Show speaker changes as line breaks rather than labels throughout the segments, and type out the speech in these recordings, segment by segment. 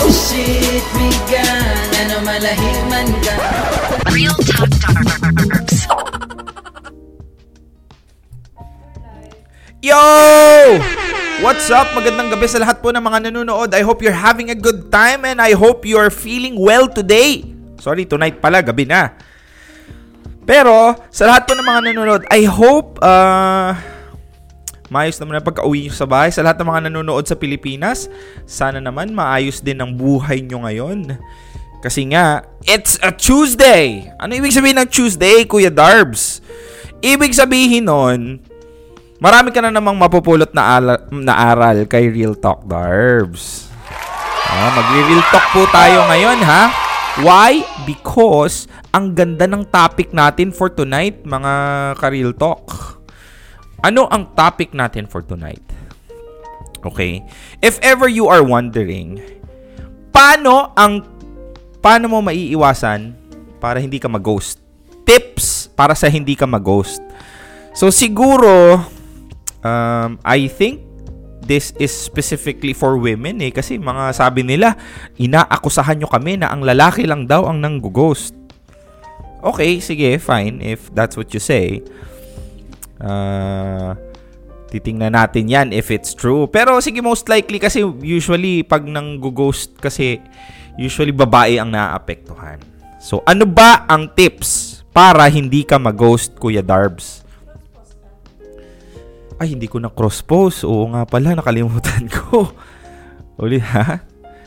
Oh shit, bigan, ano malahiman ka
Real Talk Darbs.
Yo! What's up? Magandang gabi sa lahat po ng mga nanonood. I hope you're having a good time and I hope you're feeling well today. Sorry, tonight pala, gabi na. Pero, sa lahat po ng mga nanonood, I hope uh, maayos naman ang pagka-uwi nyo sa bahay. Sa lahat ng mga nanonood sa Pilipinas, sana naman maayos din ang buhay nyo ngayon. Kasi nga, it's a Tuesday! Ano ibig sabihin ng Tuesday, Kuya Darbs? Ibig sabihin nun, marami ka na namang mapupulot na, ala- na aral kay Real Talk Darbs. Ah, magre-real talk po tayo ngayon, ha? Why? Because ang ganda ng topic natin for tonight, mga ka-real talk. Ano ang topic natin for tonight? Okay? If ever you are wondering, paano ang paano mo maiiwasan para hindi ka mag-ghost? Tips para sa hindi ka mag-ghost. So siguro um, I think this is specifically for women eh kasi mga sabi nila inaakusahan nyo kami na ang lalaki lang daw ang nanggo-ghost. Okay, sige, fine if that's what you say. Uh, titingnan natin yan if it's true. Pero sige, most likely kasi usually pag nang-ghost kasi usually babae ang naaapektuhan. So ano ba ang tips para hindi ka mag-ghost, Kuya Darbs? Ay, hindi ko na cross-post. Oo nga pala, nakalimutan ko. Uli, ha?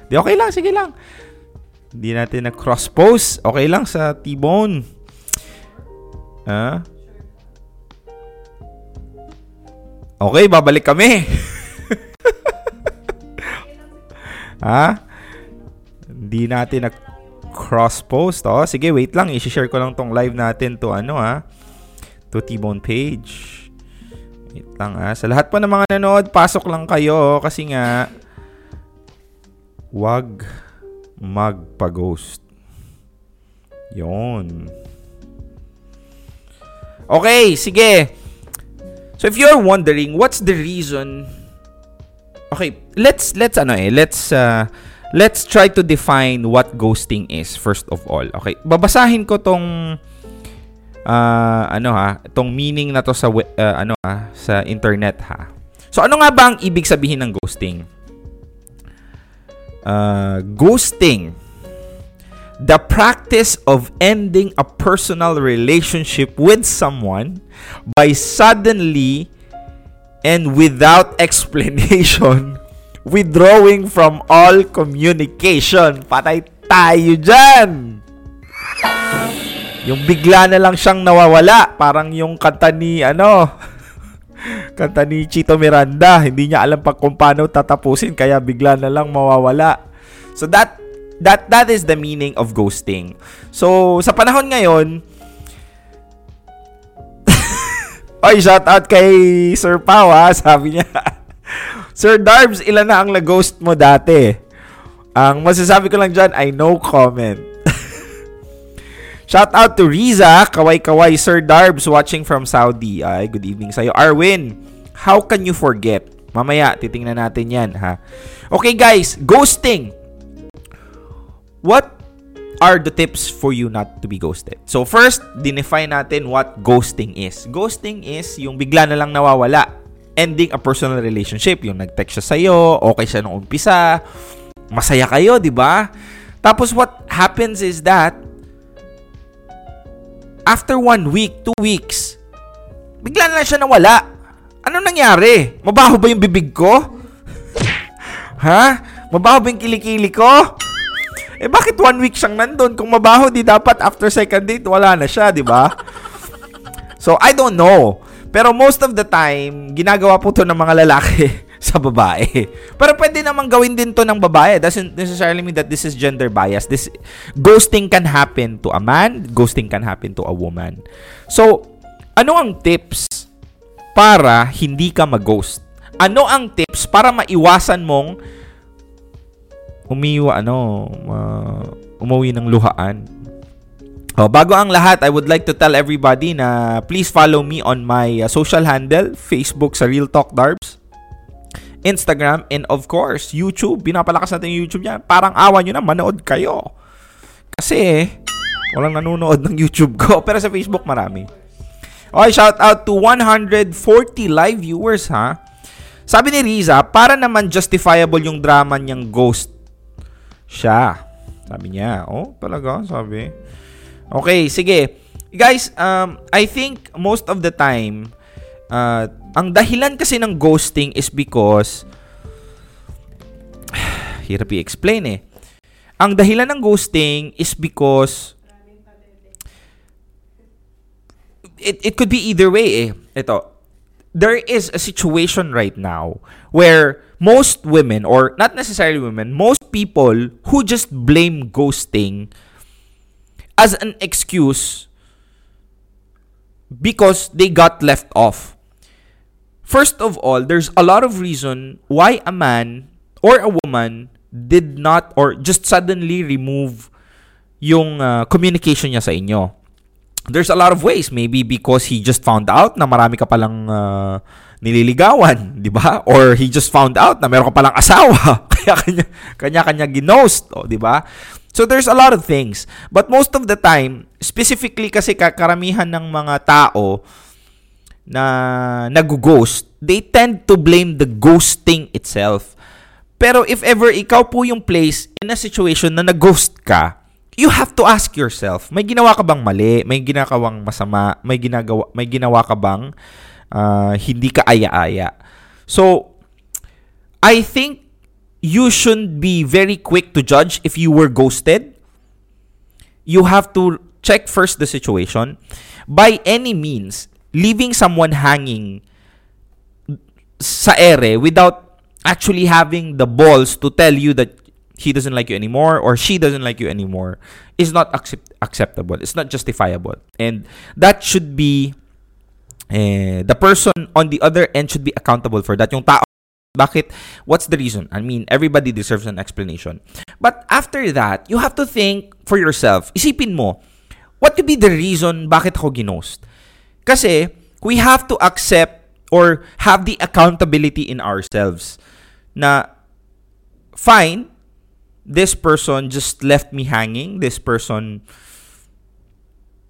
Di, okay lang, sige lang. Hindi natin na cross-post. Okay lang sa T-Bone. Ha? Okay, babalik kami. ha? Hindi natin na cross-post. Oh, sige, wait lang. I-share ko lang tong live natin to ano ha. To T-Bone page. Wait lang ha. Sa lahat po ng mga nanood, pasok lang kayo kasi nga wag magpa-ghost. Yon. Okay, sige. So if you're wondering what's the reason Okay, let's let's ano eh, let's uh, let's try to define what ghosting is first of all. Okay, babasahin ko tong uh, ano ha, tong meaning na to sa uh, ano ha, sa internet ha. So ano nga ba ang ibig sabihin ng ghosting? Uh, ghosting the practice of ending a personal relationship with someone by suddenly and without explanation withdrawing from all communication. Patay tayo dyan! Yung bigla na lang siyang nawawala. Parang yung kanta ni, ano, kanta ni Chito Miranda. Hindi niya alam pa kung paano tatapusin, kaya bigla na lang mawawala. So that, that, that is the meaning of ghosting. So, sa panahon ngayon, Oy, shout out kay Sir Pau ha, sabi niya. Sir Darbs, ilan na ang nag-ghost mo dati? Ang masasabi ko lang dyan ay no comment. Shout out to Riza, kaway-kaway, Sir Darbs watching from Saudi. Ay, good evening sa'yo. Arwin, how can you forget? Mamaya, titingnan natin yan, ha? Okay, guys, ghosting. What are the tips for you not to be ghosted? So, first, define natin what ghosting is. Ghosting is yung bigla na lang nawawala ending a personal relationship. Yung nag-text siya sa'yo, okay siya nung umpisa, masaya kayo, di ba? Tapos what happens is that, after one week, two weeks, bigla na lang siya nawala. Ano nangyari? Mabaho ba yung bibig ko? ha? Mabaho ba yung kilikili ko? Eh bakit one week siyang nandun? Kung mabaho, di dapat after second date, wala na siya, di ba? So, I don't know. Pero most of the time, ginagawa po to ng mga lalaki sa babae. Pero pwede namang gawin din to ng babae. Doesn't necessarily mean that this is gender bias. This ghosting can happen to a man, ghosting can happen to a woman. So, ano ang tips para hindi ka mag-ghost? Ano ang tips para maiwasan mong umiwa ano, uh, umuwi ng luhaan? Oh, bago ang lahat, I would like to tell everybody na please follow me on my uh, social handle, Facebook sa Real Talk Darbs, Instagram, and of course, YouTube. Pinapalakas natin yung YouTube niya. Parang awa nyo na, manood kayo. Kasi, walang nanonood ng YouTube ko. Pero sa Facebook, marami. Okay, shout out to 140 live viewers, ha? Sabi ni Riza, para naman justifiable yung drama niyang ghost siya. Sabi niya. Oh, talaga, sabi. Okay, sige. Guys, um, I think most of the time, uh, ang dahilan kasi ng ghosting is because hirap i-explain eh. Ang dahilan ng ghosting is because it, it could be either way eh. Ito, there is a situation right now where most women, or not necessarily women, most people who just blame ghosting as an excuse because they got left off. First of all, there's a lot of reason why a man or a woman did not or just suddenly remove yung uh, communication niya sa inyo. There's a lot of ways. Maybe because he just found out na marami ka palang uh, nililigawan, di ba? Or he just found out na meron ka palang asawa. Kaya kanya, kanya-kanya ginost, oh, di ba? So there's a lot of things. But most of the time, specifically kasi karamihan ng mga tao na nag-ghost, they tend to blame the ghosting itself. Pero if ever ikaw po yung place in a situation na nag-ghost ka, you have to ask yourself, may ginawa ka bang mali? May ginawa bang masama? May ginagawa may ginawa ka bang uh, hindi ka aya-aya? So I think you shouldn't be very quick to judge if you were ghosted. You have to check first the situation. By any means, leaving someone hanging sa ere without actually having the balls to tell you that he doesn't like you anymore or she doesn't like you anymore is not accept- acceptable. It's not justifiable. And that should be eh, the person on the other end should be accountable for that. Yung tao Bakit? What's the reason? I mean, everybody deserves an explanation. But after that, you have to think for yourself. Isipin mo, what could be the reason bakit ako ginost? Kasi, we have to accept or have the accountability in ourselves na, fine, this person just left me hanging. This person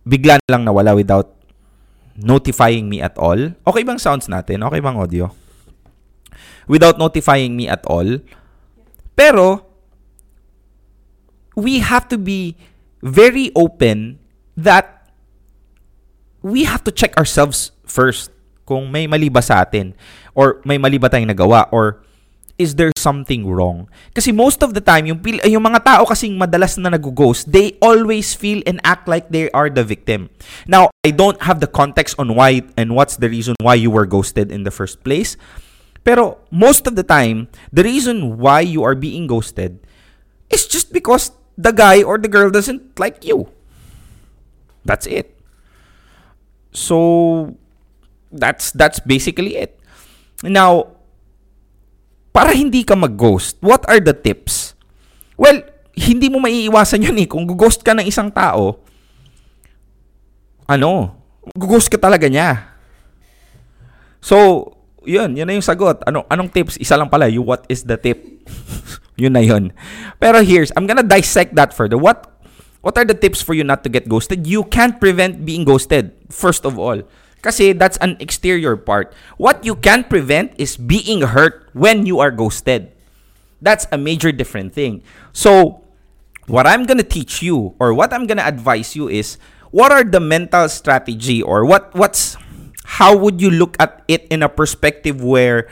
bigla lang nawala without notifying me at all. Okay bang sounds natin? Okay bang audio? without notifying me at all. Pero, we have to be very open that we have to check ourselves first kung may mali ba sa atin or may mali ba tayong nagawa or is there something wrong? Kasi most of the time, yung, yung mga tao kasing madalas na nag-ghost, they always feel and act like they are the victim. Now, I don't have the context on why and what's the reason why you were ghosted in the first place. Pero most of the time, the reason why you are being ghosted is just because the guy or the girl doesn't like you. That's it. So that's that's basically it. Now, para hindi ka mag-ghost, what are the tips? Well, hindi mo maiiwasan yun eh. Kung ghost ka ng isang tao, ano, ghost ka talaga niya. So, yun, yun na yung sagot. Ano, anong tips? Isa lang pala, you what is the tip? yun na yun. Pero here's, I'm gonna dissect that further. What what are the tips for you not to get ghosted? You can't prevent being ghosted, first of all. Kasi that's an exterior part. What you can prevent is being hurt when you are ghosted. That's a major different thing. So, what I'm gonna teach you or what I'm gonna advise you is what are the mental strategy or what what's how would you look at it in a perspective where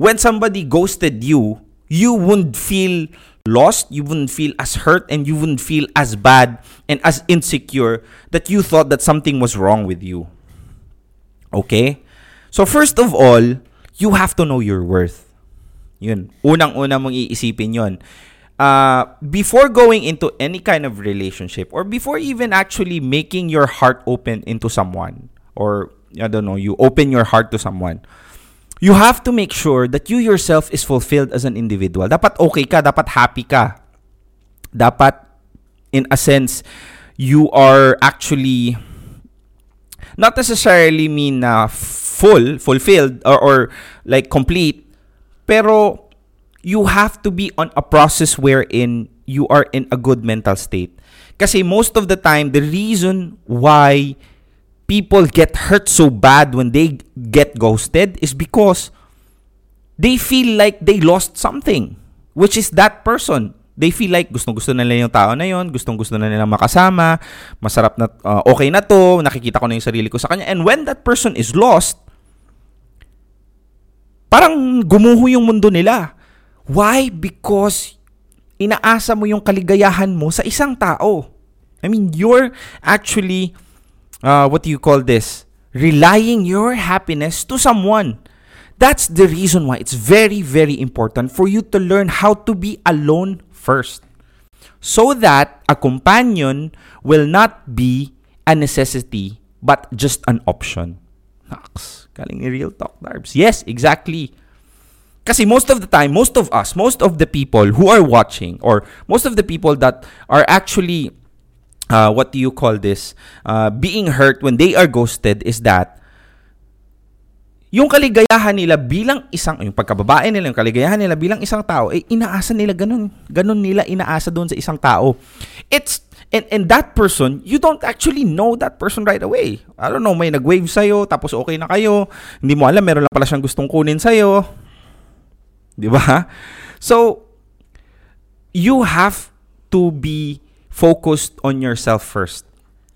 when somebody ghosted you, you wouldn't feel lost, you wouldn't feel as hurt, and you wouldn't feel as bad and as insecure that you thought that something was wrong with you. Okay? So first of all, you have to know your worth. Yun. Unang-una mong iisipin yon. Uh, before going into any kind of relationship or before even actually making your heart open into someone or I don't know, you open your heart to someone, you have to make sure that you yourself is fulfilled as an individual. Dapat okay ka, dapat happy ka. Dapat, in a sense, you are actually not necessarily mean na full, fulfilled, or, or like complete, Pero you have to be on a process wherein you are in a good mental state. Kasi most of the time, the reason why people get hurt so bad when they get ghosted is because they feel like they lost something, which is that person. They feel like gustong-gusto na nila yung tao na yon, gustong-gusto na nila makasama, masarap na, uh, okay na to, nakikita ko na yung sarili ko sa kanya. And when that person is lost, parang gumuho yung mundo nila. Why? Because inaasa mo yung kaligayahan mo sa isang tao. I mean, you're actually, uh, what do you call this? Relying your happiness to someone. That's the reason why it's very, very important for you to learn how to be alone first. So that a companion will not be a necessity but just an option. Naks, galing Real Talk Darbs. Yes, exactly. Kasi most of the time, most of us, most of the people who are watching, or most of the people that are actually, uh, what do you call this, uh, being hurt when they are ghosted is that yung kaligayahan nila bilang isang, yung pagkababae nila, yung kaligayahan nila bilang isang tao, eh, inaasa nila ganun. Ganun nila inaasa doon sa isang tao. It's, and, and that person, you don't actually know that person right away. I don't know, may nag-wave sa'yo, tapos okay na kayo. Hindi mo alam, meron lang pala siyang gustong kunin sa'yo. Di ba? So, you have to be focused on yourself first.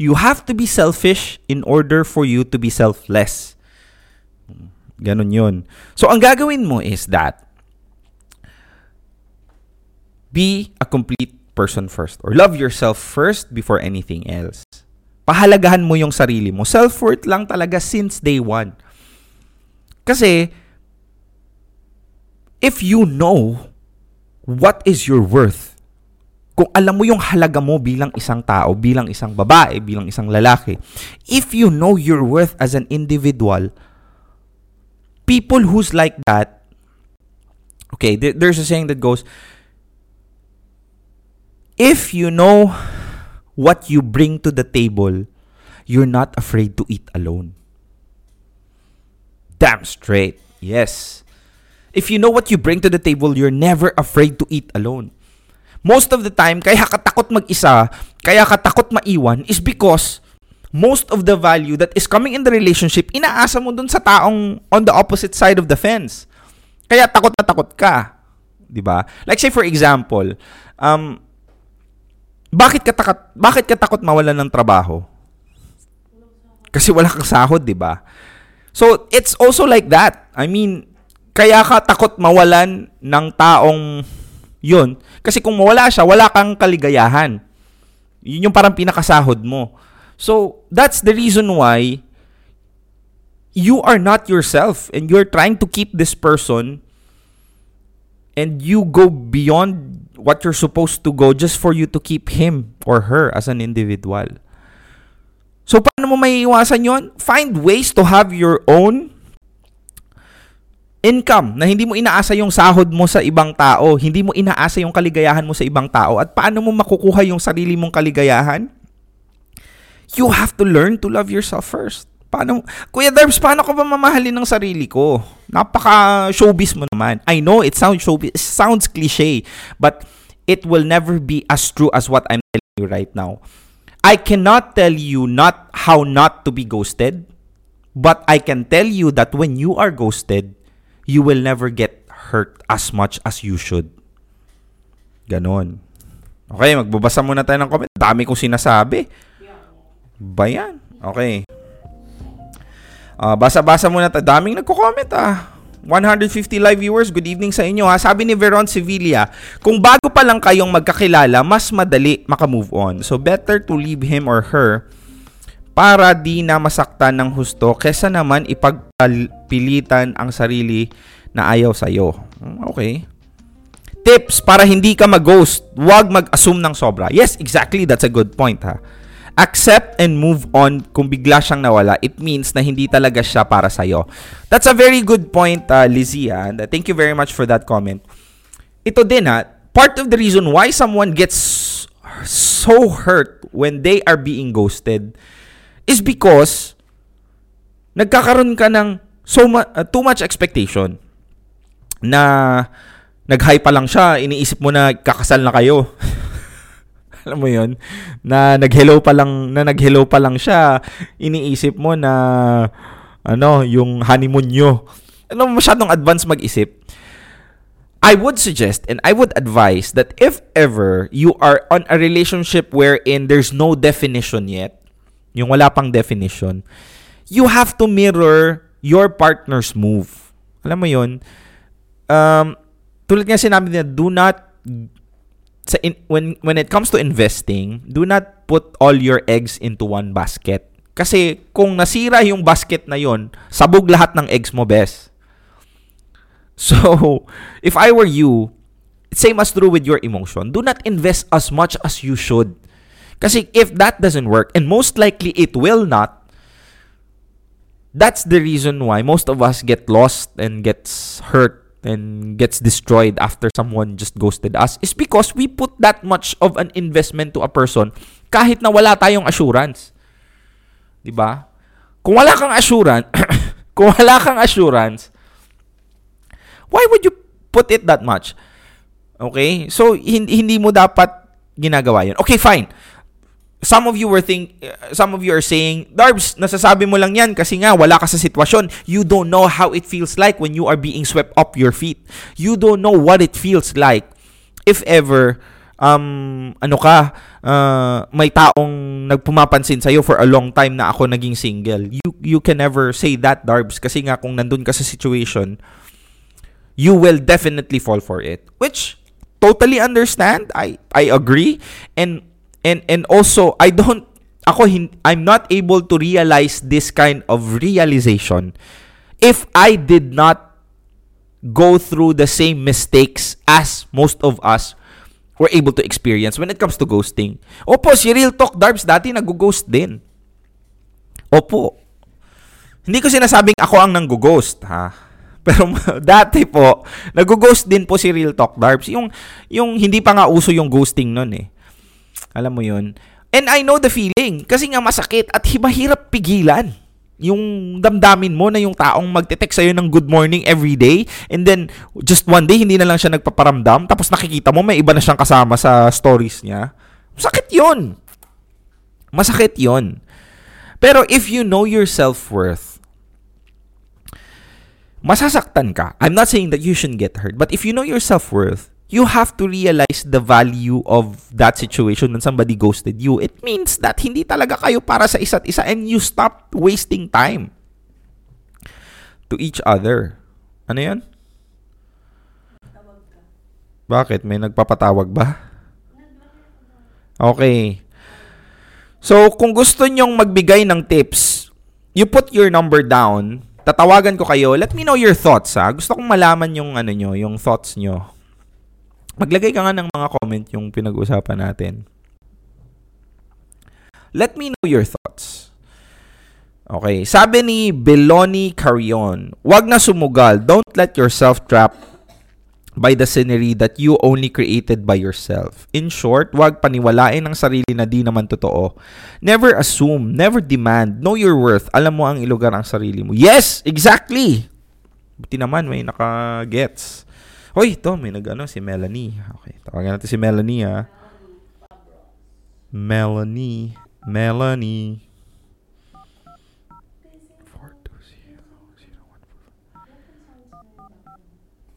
You have to be selfish in order for you to be selfless. Ganon yun. So, ang gagawin mo is that be a complete person first or love yourself first before anything else. Pahalagahan mo yung sarili mo. Self-worth lang talaga since day one. Kasi, if you know what is your worth, kung alam mo yung halaga mo bilang isang tao, bilang isang babae, bilang isang lalaki, if you know your worth as an individual, people who's like that, okay, there, there's a saying that goes, if you know what you bring to the table, you're not afraid to eat alone. Damn straight. Yes. If you know what you bring to the table, you're never afraid to eat alone. Most of the time, kaya katakot mag-isa, kaya ka katakot maiwan, is because most of the value that is coming in the relationship, inaasa mo dun sa taong on the opposite side of the fence. Kaya takot na takot ka. 'Di ba? Like say for example, um, bakit ka takot, bakit ka takot mawalan ng trabaho? Kasi wala kang sahod, 'di ba? So, it's also like that. I mean, kaya ka takot mawalan ng taong yun. Kasi kung mawala siya, wala kang kaligayahan. Yun yung parang pinakasahod mo. So, that's the reason why you are not yourself and you're trying to keep this person and you go beyond what you're supposed to go just for you to keep him or her as an individual. So, paano mo may iwasan yon? Find ways to have your own income na hindi mo inaasa yung sahod mo sa ibang tao, hindi mo inaasa yung kaligayahan mo sa ibang tao. At paano mo makukuha yung sarili mong kaligayahan? You have to learn to love yourself first. Paano, Kuya Darbs, paano ka ba mamahalin ng sarili ko? Napaka showbiz mo naman. I know it sounds showbiz, it sounds cliche, but it will never be as true as what I'm telling you right now. I cannot tell you not how not to be ghosted, but I can tell you that when you are ghosted, you will never get hurt as much as you should. Ganon. Okay, magbabasa muna tayo ng comment. Dami kong sinasabi. Ba yan? Okay. Ah, basa-basa muna tayo. Daming nagko-comment ah. 150 live viewers, good evening sa inyo ha. Sabi ni Veron Sevilla, kung bago pa lang kayong magkakilala, mas madali makamove on. So better to leave him or her para di na masaktan ng husto kesa naman ipagpilitan ang sarili na ayaw sa'yo. Hmm, Okay. Tips para hindi ka mag-ghost. Huwag mag-assume ng sobra. Yes, exactly. That's a good point ha. Accept and move on kung bigla siyang nawala. It means na hindi talaga siya para sa'yo. That's a very good point, uh, Lizzie. ah. And uh, thank you very much for that comment. Ito din ha, part of the reason why someone gets so hurt when they are being ghosted is because nagkakaroon ka ng so mu- uh, too much expectation. na nag-high pa lang siya, iniisip mo na kakasal na kayo. Alam mo 'yon, na nag-hello pa lang, na nag-hello pa lang siya, iniisip mo na ano, yung honeymoon nyo. Ano masyadong advance mag-isip. I would suggest and I would advise that if ever you are on a relationship wherein there's no definition yet, yung wala pang definition, you have to mirror your partner's move. Alam mo yon um, tulad nga sinabi niya, do not sa in, when when it comes to investing, do not put all your eggs into one basket. Kasi kung nasira yung basket na yon, sabog lahat ng eggs mo. So, if I were you, same as true with your emotion. Do not invest as much as you should. Kasi if that doesn't work, and most likely it will not, that's the reason why most of us get lost and gets hurt and gets destroyed after someone just ghosted us is because we put that much of an investment to a person kahit na wala tayong assurance. 'Di ba? Kung wala kang assurance, kung wala kang assurance, why would you put it that much? Okay? So hindi, hindi mo dapat ginagawa 'yun. Okay, fine some of you were think some of you are saying, Darbs, nasasabi mo lang yan kasi nga wala ka sa sitwasyon. You don't know how it feels like when you are being swept up your feet. You don't know what it feels like if ever um ano ka uh, may taong nagpumapansin sa for a long time na ako naging single. You you can never say that Darbs kasi nga kung nandun ka sa situation, you will definitely fall for it. Which totally understand. I I agree and and and also I don't ako I'm not able to realize this kind of realization if I did not go through the same mistakes as most of us were able to experience when it comes to ghosting. Opo, si Real Talk Darbs dati nag-ghost din. Opo. Hindi ko sinasabing ako ang nang-ghost, ha? Pero dati po, nag-ghost din po si Real Talk Darbs. Yung, yung hindi pa nga uso yung ghosting nun eh. Alam mo yun? And I know the feeling. Kasi nga masakit at mahirap pigilan yung damdamin mo na yung taong magte-text sa'yo ng good morning every day and then just one day hindi na lang siya nagpaparamdam tapos nakikita mo may iba na siyang kasama sa stories niya. Masakit yun. Masakit yun. Pero if you know your self-worth, masasaktan ka. I'm not saying that you shouldn't get hurt, but if you know your self-worth, you have to realize the value of that situation when somebody ghosted you. It means that hindi talaga kayo para sa isa't isa and you stop wasting time to each other. Ano yan? Bakit? May nagpapatawag ba? Okay. So, kung gusto nyong magbigay ng tips, you put your number down, tatawagan ko kayo, let me know your thoughts ha. Gusto kong malaman yung ano nyo, yung thoughts nyo Maglagay ka nga ng mga comment yung pinag-usapan natin. Let me know your thoughts. Okay, sabi ni Beloni Carrion, wag na sumugal. Don't let yourself trap by the scenery that you only created by yourself. In short, wag paniwalain ang sarili na di naman totoo. Never assume, never demand, know your worth. Alam mo ang ilugar ang sarili mo. Yes, exactly. Buti naman may naka-gets. Hoy, ito, may nag-ano, si Melanie. Okay, tawagan natin si Melanie, ha. Melanie. Melanie.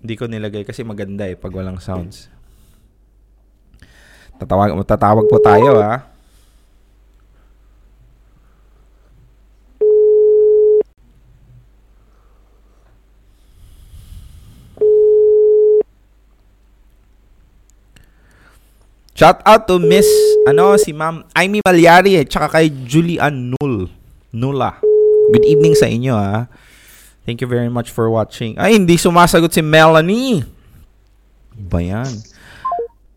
Hindi ko nilagay kasi maganda eh pag walang sounds. Tatawag, tatawag po tayo ha. Shout out to Miss, ano, si Ma'am Amy Malyari at saka kay Julian Null. Nula. Good evening sa inyo, ha. Thank you very much for watching. Ay, hindi sumasagot si Melanie. Ba yan?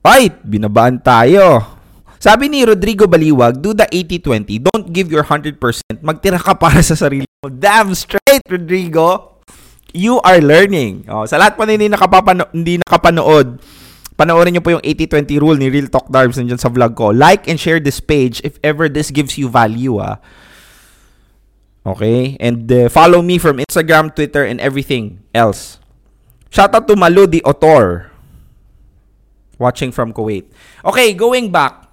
Ay, binabaan tayo. Sabi ni Rodrigo Baliwag, do the 80-20. Don't give your 100%. Magtira ka para sa sarili mo. Damn straight, Rodrigo. You are learning. Oh, sa lahat po na hindi, nakapapano- hindi nakapanood, Panoorin nyo po yung 80-20 rule ni Real Talk Darbs nandiyan sa vlog ko. Like and share this page if ever this gives you value, ah. Okay? And uh, follow me from Instagram, Twitter, and everything else. Shoutout to Malu the Otor. Watching from Kuwait. Okay, going back.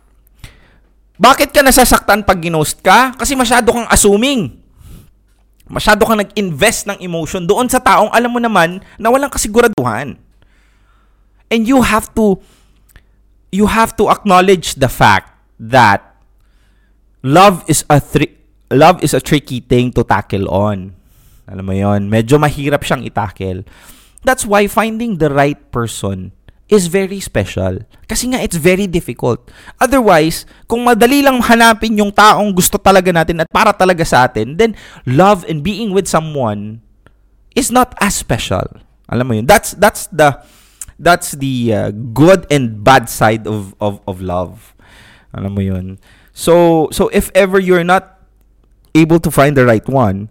Bakit ka nasasaktan pag ginost ka? Kasi masyado kang assuming. Masyado kang nag-invest ng emotion doon sa taong alam mo naman na walang kasiguraduhan. And you have to you have to acknowledge the fact that love is a tri- love is a tricky thing to tackle on. Alam mo 'yon, medyo mahirap siyang itackle. That's why finding the right person is very special. Kasi nga, it's very difficult. Otherwise, kung madali lang hanapin yung taong gusto talaga natin at para talaga sa atin, then love and being with someone is not as special. Alam mo yun? That's, that's the, that's the uh, good and bad side of, of, of love. Alam mo yun? So, so if ever you're not able to find the right one,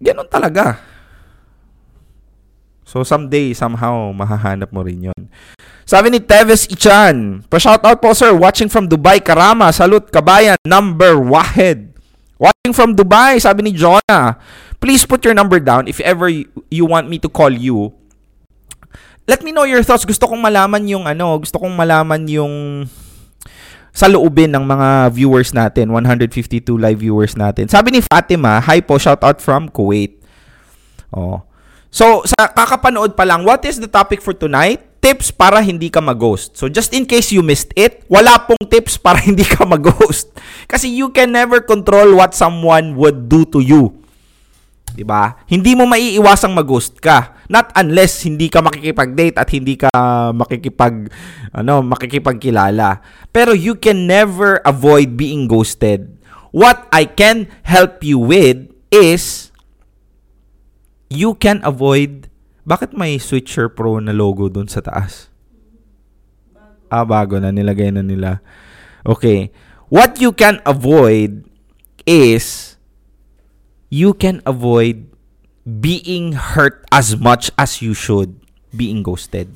ganun talaga So someday, somehow, mahahanap mo rin yon. Sabi ni Teves Ichan, pa-shoutout po sir, watching from Dubai, Karama, Salut, Kabayan, number Wahed. Watching from Dubai, sabi ni Jonah, please put your number down if ever you want me to call you. Let me know your thoughts. Gusto kong malaman yung ano, gusto kong malaman yung sa loobin ng mga viewers natin, 152 live viewers natin. Sabi ni Fatima, hi po, shoutout from Kuwait. Oh. So, sa kakapanood pa lang, what is the topic for tonight? Tips para hindi ka mag-ghost. So, just in case you missed it, wala pong tips para hindi ka mag-ghost. Kasi you can never control what someone would do to you. 'Di ba? Hindi mo maiiwasang mag-ghost ka. Not unless hindi ka makikipag-date at hindi ka makikipag ano, makikipagkilala. Pero you can never avoid being ghosted. What I can help you with is you can avoid bakit may Switcher Pro na logo dun sa taas? Ah, bago na nilagay na nila. Okay. What you can avoid is you can avoid being hurt as much as you should being ghosted.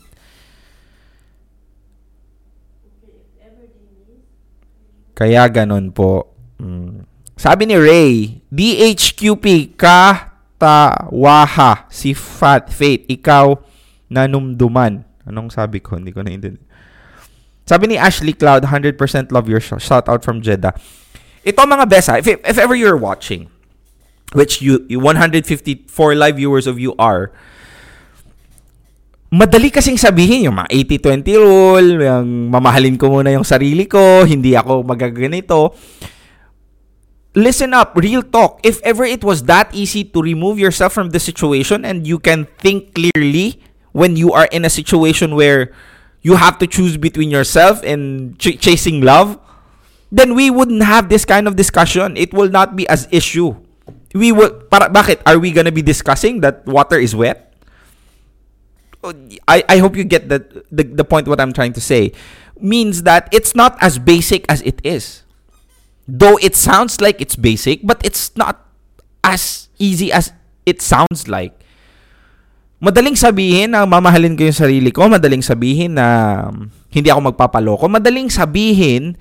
Kaya ganun po. Mm. Sabi ni Ray, DHQP ka tawaha si Fat Fate, ikaw nanumduman. Anong sabi ko? Hindi ko naintindihan. Sabi ni Ashley Cloud, 100% love your show. Shout out from Jeddah. Ito mga besa, if, if ever you're watching, which you, you 154 live viewers of you are, madali kasing sabihin yung mga 80-20 rule, yung mamahalin ko muna yung sarili ko, hindi ako magaganito listen up, real talk. If ever it was that easy to remove yourself from the situation and you can think clearly when you are in a situation where you have to choose between yourself and ch- chasing love, then we wouldn't have this kind of discussion. It will not be as issue. We would para bakit are we gonna be discussing that water is wet? Oh, I, I hope you get the, the the point what I'm trying to say means that it's not as basic as it is. Though it sounds like it's basic, but it's not as easy as it sounds like. Madaling sabihin na mamahalin ko yung sarili ko, madaling sabihin na um, hindi ako magpapaloko, madaling sabihin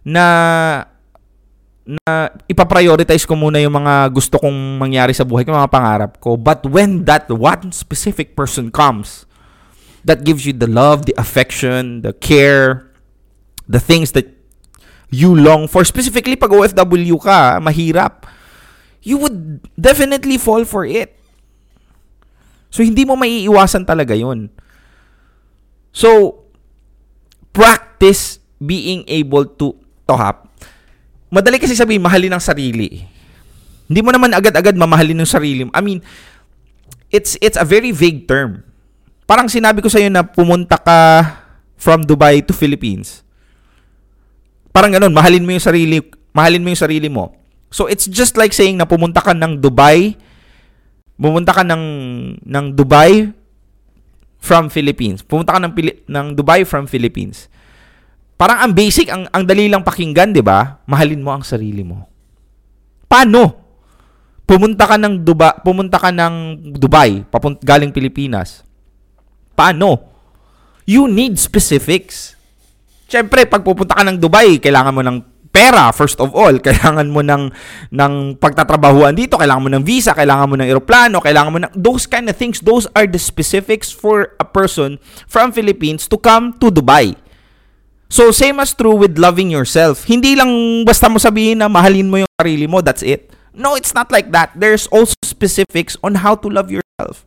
na na ipaprioritize ko muna yung mga gusto kong mangyari sa buhay ko, mga pangarap ko. But when that one specific person comes, that gives you the love, the affection, the care, the things that you long for, specifically pag OFW ka, mahirap, you would definitely fall for it. So, hindi mo maiiwasan talaga yun. So, practice being able to, to have, madali kasi sabihin, mahalin ang sarili. Hindi mo naman agad-agad mamahalin ng sarili. I mean, it's it's a very vague term. Parang sinabi ko sa iyo na pumunta ka from Dubai to Philippines Parang ganun, mahalin mo yung sarili, mahalin mo yung sarili mo. So it's just like saying na pumunta ka ng Dubai, pumunta ka ng ng Dubai from Philippines. Pumunta ka ng ng Dubai from Philippines. Parang ang basic, ang ang dali lang pakinggan, 'di ba? Mahalin mo ang sarili mo. Paano? Pumunta ka ng Dubai, pumunta ka ng Dubai, papunt galing Pilipinas. Paano? You need specifics. Siyempre, pag pupunta ka ng Dubai, kailangan mo ng pera first of all kailangan mo ng ng pagtatrabahuan dito kailangan mo ng visa kailangan mo ng eroplano kailangan mo ng those kind of things those are the specifics for a person from Philippines to come to Dubai so same as true with loving yourself hindi lang basta mo sabihin na mahalin mo yung sarili mo that's it no it's not like that there's also specifics on how to love yourself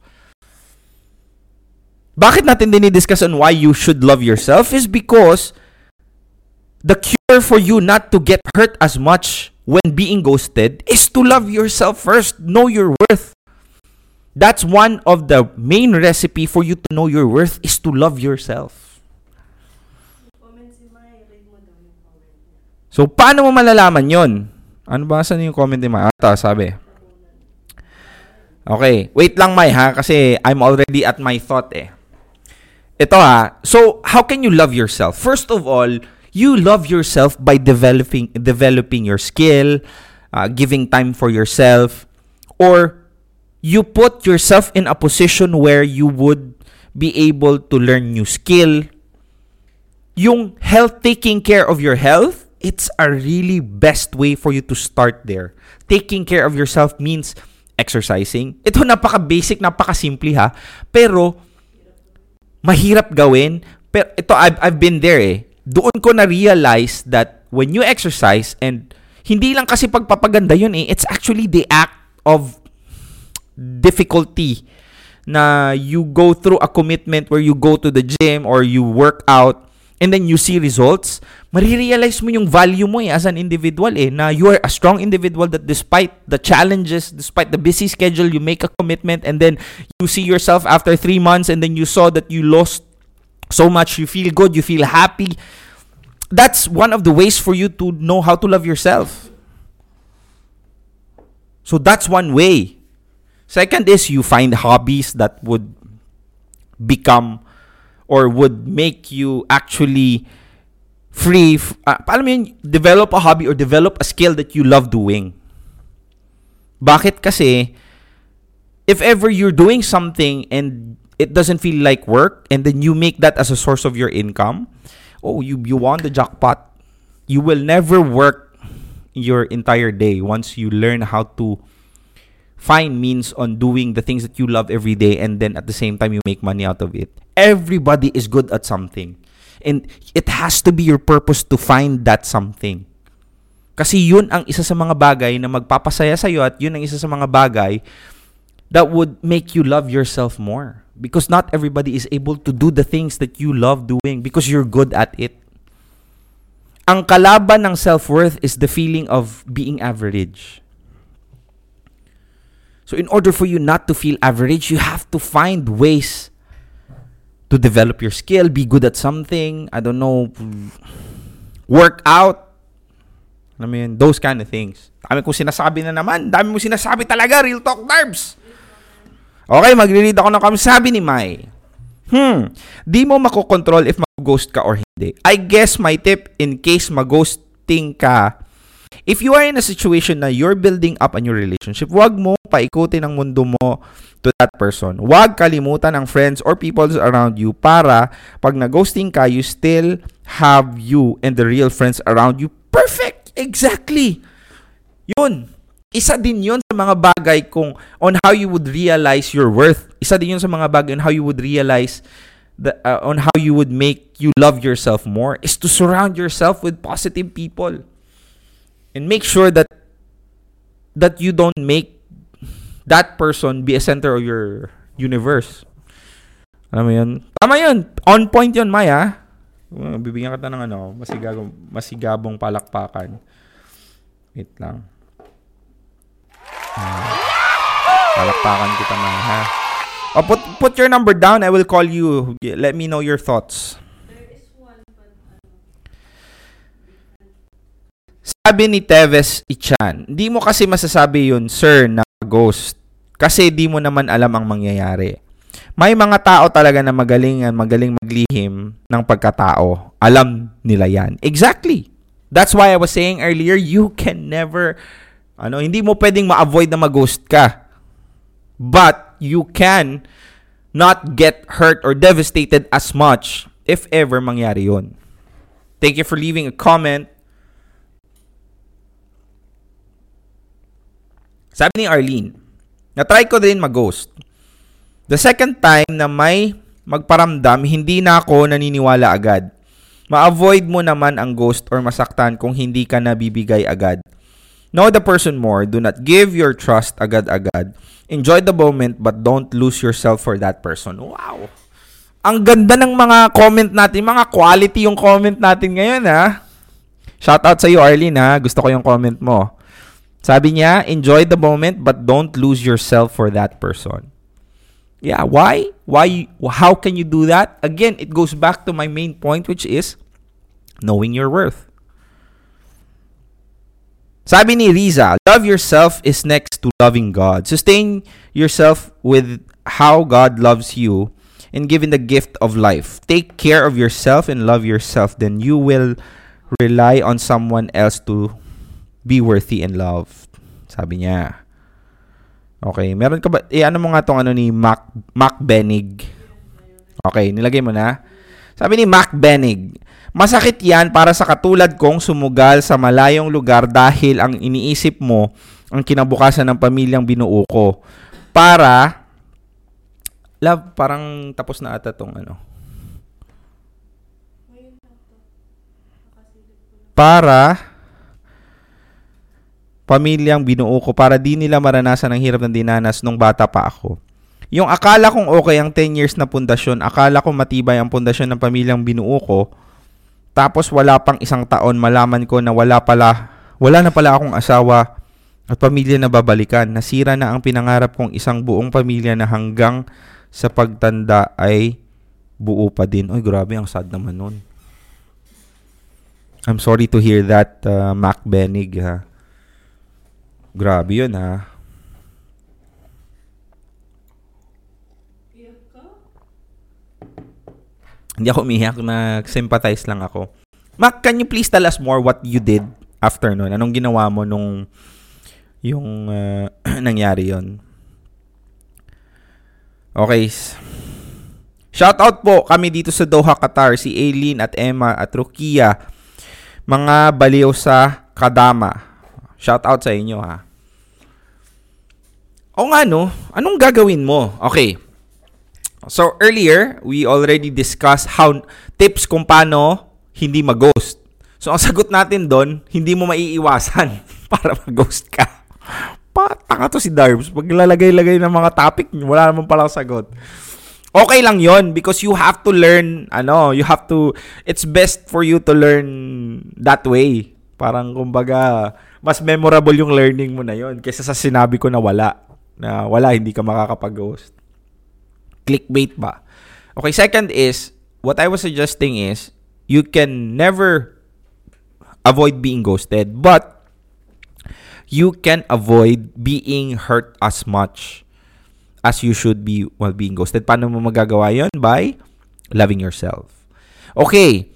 bakit natin dinidiscuss on why you should love yourself is because the cure for you not to get hurt as much when being ghosted is to love yourself first. Know your worth. That's one of the main recipe for you to know your worth is to love yourself. So, paano mo malalaman yon? Ano ba? Saan yung comment ni Mai? Ata, sabi. Okay. Wait lang, Mai, ha? Kasi I'm already at my thought, eh. Ito, ha? So, how can you love yourself? First of all, you love yourself by developing developing your skill, uh, giving time for yourself, or you put yourself in a position where you would be able to learn new skill. Yung health, taking care of your health, it's a really best way for you to start there. Taking care of yourself means exercising. Ito napaka-basic, napaka-simple ha. Pero, mahirap gawin. Pero ito, I've, I've been there eh. Doon ko na-realize that when you exercise and hindi lang kasi pagpapaganda yun eh, it's actually the act of difficulty na you go through a commitment where you go to the gym or you work out and then you see results, marirealize mo yung value mo eh as an individual eh, na you are a strong individual that despite the challenges, despite the busy schedule, you make a commitment and then you see yourself after three months and then you saw that you lost so much, you feel good, you feel happy. That's one of the ways for you to know how to love yourself. So that's one way. Second is you find hobbies that would become or would make you actually free. F- uh, alam yun, develop a hobby or develop a skill that you love doing. Bakit kasi, if ever you're doing something and it doesn't feel like work and then you make that as a source of your income, oh, you, you won the jackpot. You will never work your entire day once you learn how to find means on doing the things that you love every day and then at the same time you make money out of it. Everybody is good at something. And it has to be your purpose to find that something. Kasi yun ang isa sa mga bagay na magpapasaya sa'yo at yun ang isa sa mga bagay that would make you love yourself more. Because not everybody is able to do the things that you love doing because you're good at it. Ang kalaban ng self-worth is the feeling of being average. So in order for you not to feel average, you have to find ways to develop your skill, be good at something, I don't know, work out. I mean, those kind of things. Dami kong sinasabi na naman. Dami mo sinasabi talaga, real talk darbs. Okay, magre-read ako ng comment. Sabi ni Mai, Hmm, di mo makokontrol if mag-ghost ka or hindi. I guess my tip in case mag-ghosting ka, if you are in a situation na you're building up a new relationship, wag mo paikutin ang mundo mo to that person. Huwag kalimutan ang friends or people around you para pag na-ghosting ka, you still have you and the real friends around you. Perfect! Exactly! Yun. Isa din yun sa mga bagay kung on how you would realize your worth. Isa din yun sa mga bagay on how you would realize the, uh, on how you would make you love yourself more is to surround yourself with positive people. And make sure that that you don't make that person be a center of your universe. Alam mo yun? Tama yun. On point yun, Maya. Bibigyan kita ng ano, masigabong, masigabong palakpakan. Wait lang. Uh, palakpakan kita, Maya, ha? Oh, put, put your number down. I will call you. Let me know your thoughts. Sabi ni Teves Ichan, hindi mo kasi masasabi yun, sir, na ghost. Kasi di mo naman alam ang mangyayari. May mga tao talaga na magaling at magaling maglihim ng pagkatao. Alam nila yan. Exactly. That's why I was saying earlier, you can never, ano, hindi mo pwedeng ma-avoid na mag-ghost ka. But you can not get hurt or devastated as much if ever mangyari yun. Thank you for leaving a comment. Sabi ni Arlene, na-try ko din mag-ghost. The second time na may magparamdam, hindi na ako naniniwala agad. Ma-avoid mo naman ang ghost or masaktan kung hindi ka nabibigay agad. Know the person more. Do not give your trust agad-agad. Enjoy the moment but don't lose yourself for that person. Wow! Ang ganda ng mga comment natin. Mga quality yung comment natin ngayon, ha? Shout out sa iyo, Arlene, ha? Gusto ko yung comment mo. Sabi niya, enjoy the moment but don't lose yourself for that person. Yeah, why? Why? How can you do that? Again, it goes back to my main point which is knowing your worth. Sabi ni Riza, love yourself is next to loving God. Sustain yourself with how God loves you and given the gift of life. Take care of yourself and love yourself, then you will rely on someone else to be worthy and loved. Sabi niya. Okay, meron ka ba, eh ano mo nga tong ano ni Mac, Mac Benig? Okay, nilagay mo na. Sabi ni Mac Benig, masakit yan para sa katulad kong sumugal sa malayong lugar dahil ang iniisip mo ang kinabukasan ng pamilyang binuo ko. Para, love, parang tapos na ata tong ano. Para, pamilyang binuo ko para di nila maranasan ang hirap ng dinanas nung bata pa ako. Yung akala kong okay ang 10 years na pundasyon, akala ko matibay ang pundasyon ng pamilyang binuo ko, tapos wala pang isang taon malaman ko na wala pala, wala na pala akong asawa at pamilya na babalikan. Nasira na ang pinangarap kong isang buong pamilya na hanggang sa pagtanda ay buo pa din. Oy, grabe, ang sad naman nun. I'm sorry to hear that, uh, Mac Benig, ha. Grabe yun, ha. Hindi ako umiyak, nag-sympathize lang ako. Mac, can you please tell us more what you did after nun? Anong ginawa mo nung yung uh, nangyari yon? Okay. Shout out po kami dito sa Doha, Qatar, si Aileen at Emma at Rukia. Mga baliw sa Kadama. Shout out sa inyo ha. O nga no, anong gagawin mo? Okay. So earlier, we already discussed how tips kung paano hindi mag-ghost. So ang sagot natin doon, hindi mo maiiwasan para mag-ghost ka. Pataka to si Darbs. Pag lalagay-lagay ng mga topic, wala naman pala sagot. Okay lang yon because you have to learn, ano, you have to, it's best for you to learn that way. Parang kumbaga, mas memorable yung learning mo na yon kaysa sa sinabi ko na wala. Na wala, hindi ka makakapag-ghost. Clickbait ba? Okay, second is, what I was suggesting is, you can never avoid being ghosted, but you can avoid being hurt as much as you should be while being ghosted. Paano mo magagawa yon? By loving yourself. Okay,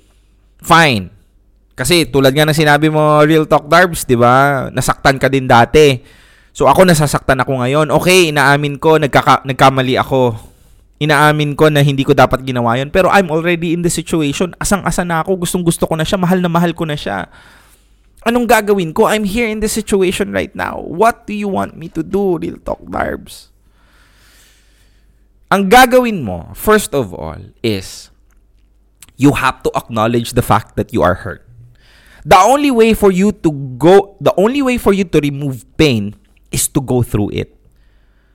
fine. Kasi tulad nga ng sinabi mo, Real Talk Darbs, di ba? Nasaktan ka din dati. So ako nasasaktan ako ngayon. Okay, inaamin ko, nagkaka- nagkamali ako. Inaamin ko na hindi ko dapat ginawa yon Pero I'm already in the situation. Asang-asa na ako. Gustong gusto ko na siya. Mahal na mahal ko na siya. Anong gagawin ko? I'm here in this situation right now. What do you want me to do, Real Talk Barbs? Ang gagawin mo, first of all, is you have to acknowledge the fact that you are hurt. The only way for you to go, the only way for you to remove pain is to go through it.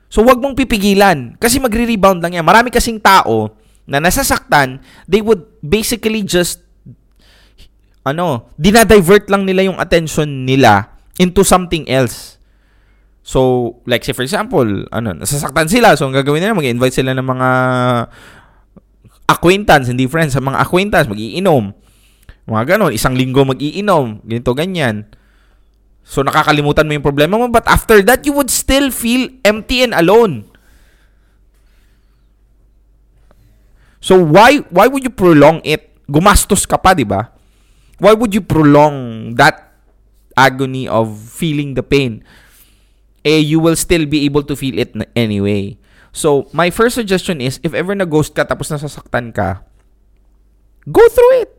So wag mong pipigilan kasi magre-rebound lang yan. Marami kasing tao na nasasaktan, they would basically just ano, dinadivert lang nila yung attention nila into something else. So, like say for example, ano, nasasaktan sila. So, ang gagawin nila, mag-invite sila ng mga acquaintance, hindi friends, sa mga acquaintance, mag-iinom. Mga ganon, isang linggo mag-iinom, ganito, ganyan. So, nakakalimutan mo yung problema mo, but after that, you would still feel empty and alone. So, why why would you prolong it? Gumastos ka pa, di ba? Why would you prolong that agony of feeling the pain? Eh, you will still be able to feel it anyway. So, my first suggestion is, if ever na-ghost ka tapos nasasaktan ka, go through it.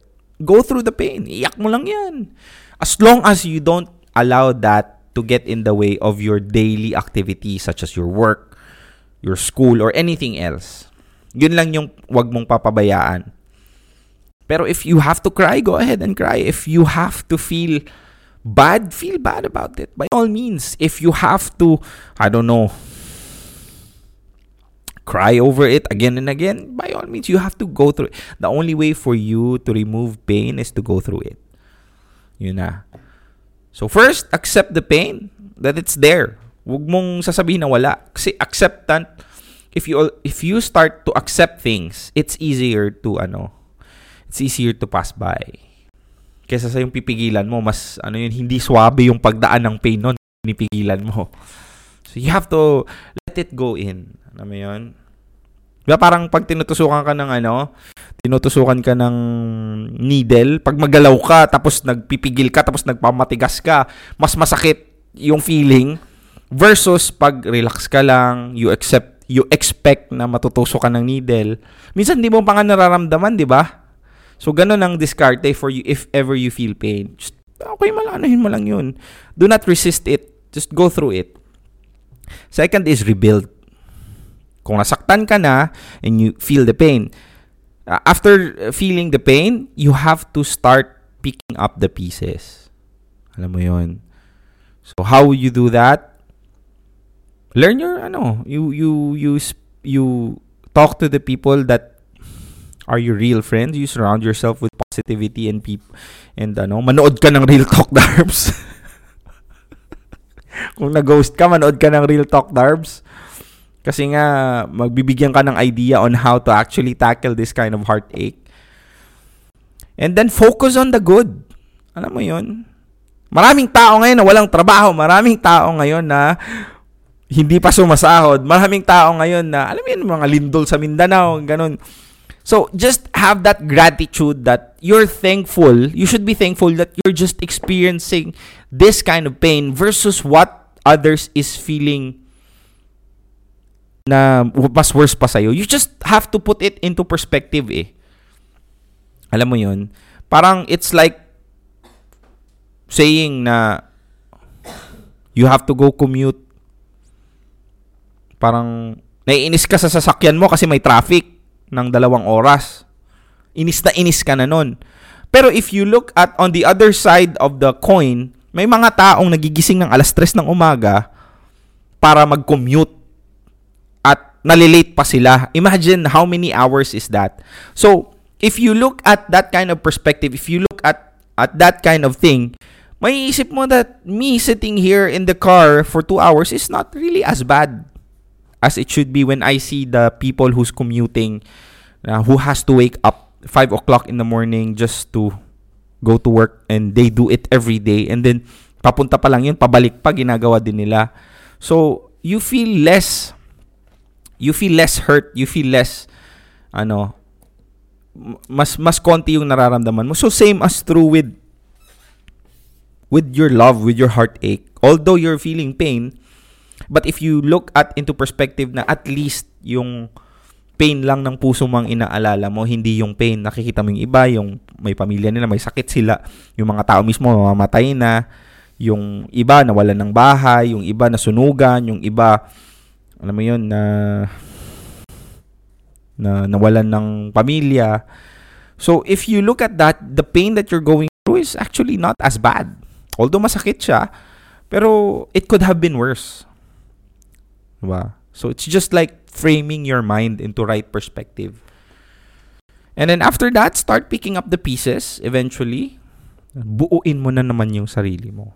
Go through the pain. Iyak mo lang yan. As long as you don't allow that to get in the way of your daily activities such as your work, your school, or anything else. Yun lang yung wag mong papabayaan. Pero if you have to cry, go ahead and cry. If you have to feel bad, feel bad about it. By all means, if you have to, I don't know, cry over it again and again, by all means, you have to go through it. The only way for you to remove pain is to go through it. Yun na. So first, accept the pain that it's there. Huwag mong sasabihin na wala. Kasi acceptant, if you if you start to accept things, it's easier to ano, it's easier to pass by. Kesa sa yung pipigilan mo, mas ano yun, hindi swabe yung pagdaan ng pain nun, pinipigilan mo. So you have to let it go in. Alam mo yun? Diba parang pag tinutusukan ka ng ano, tinutusukan ka ng needle, pag magalaw ka, tapos nagpipigil ka, tapos nagpamatigas ka, mas masakit yung feeling versus pag relax ka lang, you accept, you expect na matutusok ka ng needle. Minsan di mo pa nga nararamdaman, di ba? So, ganun ang diskarte for you if ever you feel pain. Just, okay, malanahin mo lang yun. Do not resist it. Just go through it. Second is rebuild. Kung nasaktan ka na and you feel the pain, uh, after feeling the pain, you have to start picking up the pieces. Alam mo yon. So how you do that? Learn your ano, you you you you talk to the people that are your real friends. You surround yourself with positivity and people and ano, manood ka ng Real Talk Darbs. Kung na-ghost ka, manood ka ng Real Talk Darbs. Kasi nga, magbibigyan ka ng idea on how to actually tackle this kind of heartache. And then, focus on the good. Alam mo yon Maraming tao ngayon na walang trabaho. Maraming tao ngayon na hindi pa sumasahod. Maraming tao ngayon na, alam mo yun, mga lindol sa Mindanao, ganun. So, just have that gratitude that you're thankful. You should be thankful that you're just experiencing this kind of pain versus what others is feeling na mas worse pa sa'yo. You just have to put it into perspective eh. Alam mo yun? Parang it's like saying na you have to go commute. Parang naiinis ka sa sasakyan mo kasi may traffic ng dalawang oras. Inis na inis ka na nun. Pero if you look at on the other side of the coin, may mga taong nagigising ng alas 3 ng umaga para mag-commute nalilate pa sila. Imagine how many hours is that. So, if you look at that kind of perspective, if you look at at that kind of thing, may isip mo that me sitting here in the car for two hours is not really as bad as it should be when I see the people who's commuting, uh, who has to wake up 5 o'clock in the morning just to go to work and they do it every day and then papunta pa lang yun, pabalik pa, ginagawa din nila. So, you feel less, you feel less hurt, you feel less, ano, mas, mas konti yung nararamdaman mo. So, same as true with, with your love, with your heartache. Although you're feeling pain, But if you look at into perspective na at least yung pain lang ng puso mo ang inaalala mo, hindi yung pain. Nakikita mo yung iba, yung may pamilya nila, may sakit sila, yung mga tao mismo mamamatay na, yung iba nawalan ng bahay, yung iba nasunugan, yung iba, alam mo yun, na, na nawalan ng pamilya. So, if you look at that, the pain that you're going through is actually not as bad. Although masakit siya, pero it could have been worse. Diba? So it's just like framing your mind into right perspective. And then after that, start picking up the pieces eventually. Buuin mo na naman yung sarili mo.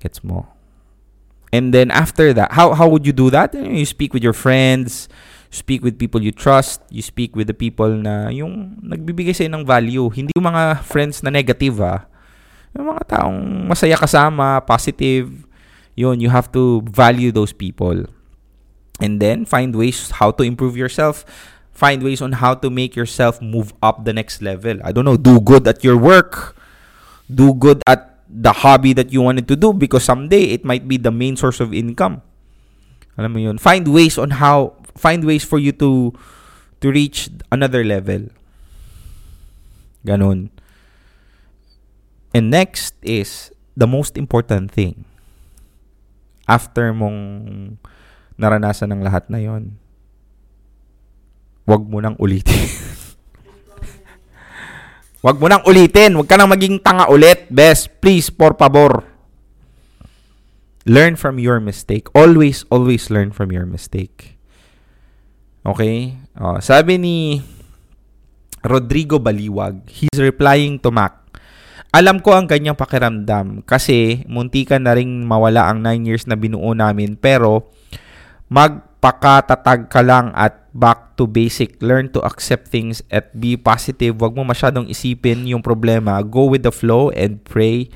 Gets mo? And then after that, how how would you do that? You speak with your friends, speak with people you trust, you speak with the people na yung nagbibigay sa'yo ng value. Hindi yung mga friends na negative ah. Yung mga taong masaya kasama, positive, yun, you have to value those people. And then, find ways how to improve yourself. Find ways on how to make yourself move up the next level. I don't know, do good at your work. Do good at the hobby that you wanted to do because someday it might be the main source of income. Alam mo yun. Find ways on how, find ways for you to, to reach another level. Ganon. And next is the most important thing after mong naranasan ng lahat na yon, wag mo nang ulitin. wag mo nang ulitin. Wag ka nang maging tanga ulit. Best, please, por favor. Learn from your mistake. Always, always learn from your mistake. Okay? Oh, sabi ni Rodrigo Baliwag, he's replying to Mac. Alam ko ang kanyang pakiramdam kasi muntikan na ring mawala ang 9 years na binuo namin pero magpakatatag ka lang at back to basic. Learn to accept things at be positive. Huwag mo masyadong isipin yung problema. Go with the flow and pray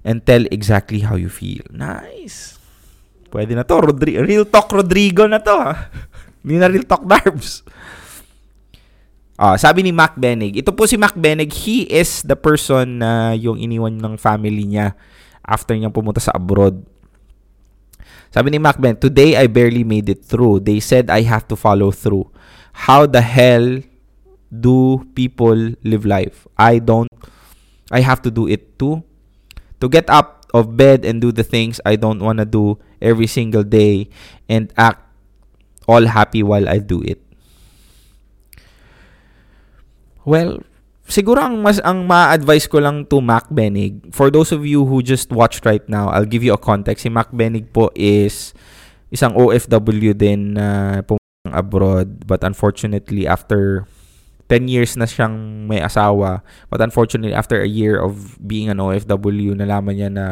and tell exactly how you feel. Nice. Pwede na to. Rodri- Real Talk Rodrigo na to. Hindi na Real Talk Darbs. Ah, sabi ni Mac Benig, ito po si Mac Benig, he is the person na yung iniwan ng family niya after niyang pumunta sa abroad. Sabi ni Mac Benig, today I barely made it through. They said I have to follow through. How the hell do people live life? I don't, I have to do it too. To get up of bed and do the things I don't want to do every single day and act all happy while I do it. Well, siguro ang mas ang ma-advise ko lang to Mac Benig, for those of you who just watched right now, I'll give you a context. Si Mac Benig po is isang OFW din na pumunta abroad but unfortunately after 10 years na siyang may asawa but unfortunately after a year of being an OFW nalaman niya na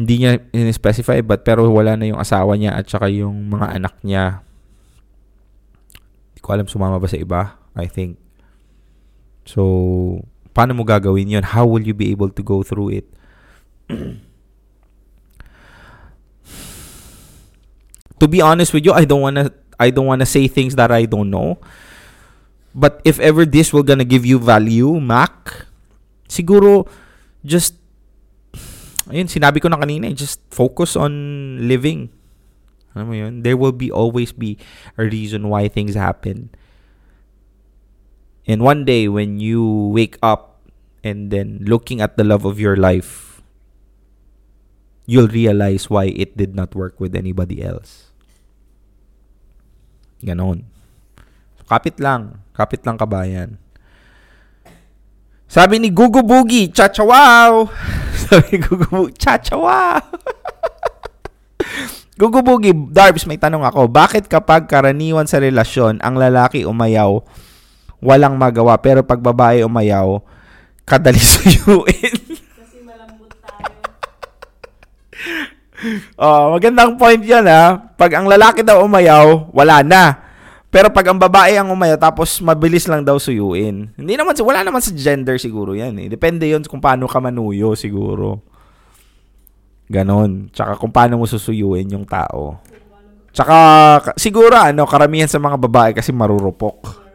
hindi niya in-specify but pero wala na yung asawa niya at saka yung mga anak niya. Hindi ko alam sumama ba sa iba. I think. So, paano mo gagawin yun? How will you be able to go through it? to be honest with you, I don't wanna I don't wanna say things that I don't know. But if ever this will gonna give you value, Mac, siguro just ayun, sinabi ko na kanina, eh, just focus on living. Alam mo yun? There will be always be a reason why things happen. And one day when you wake up and then looking at the love of your life, you'll realize why it did not work with anybody else. Ganon. Kapit lang. Kapit lang kabayan. Sabi ni Gugu Boogie, chachawaw! Sabi ni Gugu Boogie, chachawaw! Gugu Boogie, Darbs, may tanong ako. Bakit kapag karaniwan sa relasyon, ang lalaki umayaw, walang magawa, pero pag babae umayaw, kadali suyuin? Oh, magandang point 'yan ha. Pag ang lalaki daw umayaw, wala na. Pero pag ang babae ang umayaw tapos mabilis lang daw suyuin. Hindi naman wala naman sa gender siguro 'yan eh. Depende 'yon kung paano ka manuyo siguro. Ganon. Tsaka kung paano mo susuyuin yung tao. Tsaka ka- siguro ano, karamihan sa mga babae kasi marurupok.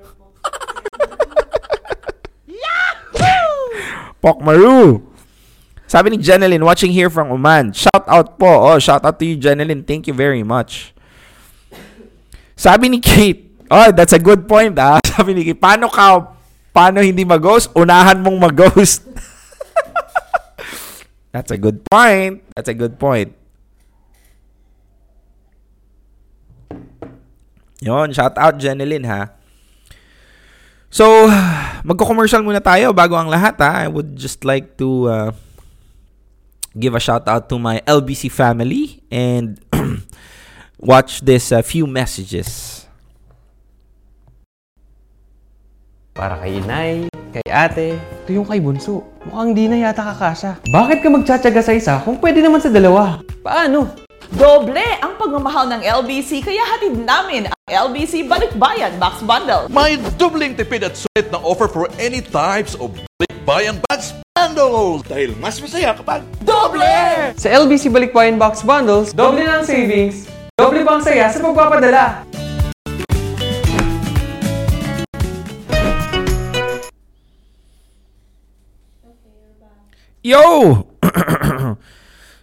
Pok Maru. Sabi ni Jeneline, watching here from Oman. Shout out po. Oh, shout out to you, Jeneline. Thank you very much. Sabi ni Kate, oh, that's a good point, ah. Sabi ni Kate, paano ka, paano hindi mag-ghost? Unahan mong mag-ghost. that's a good point. That's a good point. Yon, shout out Jeneline, ha. So, magko-commercial muna tayo bago ang lahat, ha. I would just like to uh, give a shout out to my LBC family and watch this uh, few messages.
Para kay inay, kay ate, ito yung kay bunso. Mukhang di na yata kakasya. Bakit ka magtsatsaga sa isa kung pwede naman sa dalawa? Paano?
Doble ang pagmamahal ng LBC kaya hatid namin ang LBC Balikbayan Box Bundle.
May dubling tipid at sulit na offer for any types of bayan bags bundles. Dahil mas masaya kapag
Doble!
Sa LBC Balikbayan Box Bundles, doble na ang savings, doble pang saya sa pagpapadala.
Yo!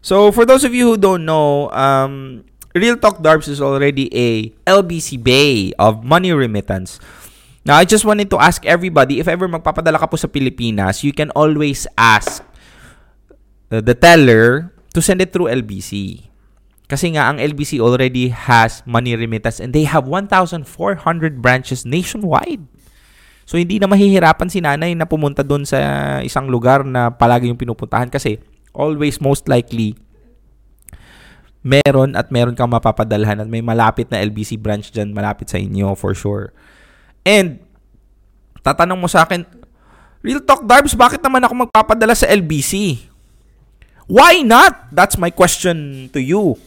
so, for those of you who don't know, um, Real Talk Darbs is already a LBC Bay of money remittance. Now, I just wanted to ask everybody, if ever magpapadala ka po sa Pilipinas, you can always ask uh, the teller to send it through LBC. Kasi nga, ang LBC already has money remittance and they have 1,400 branches nationwide. So, hindi na mahihirapan si nanay na pumunta doon sa isang lugar na palagi yung pinupuntahan kasi always most likely meron at meron kang mapapadalhan at may malapit na LBC branch dyan malapit sa inyo for sure. And, tatanong mo sa akin, Real Talk Darbs, bakit naman ako magpapadala sa LBC? Why not? That's my question to you.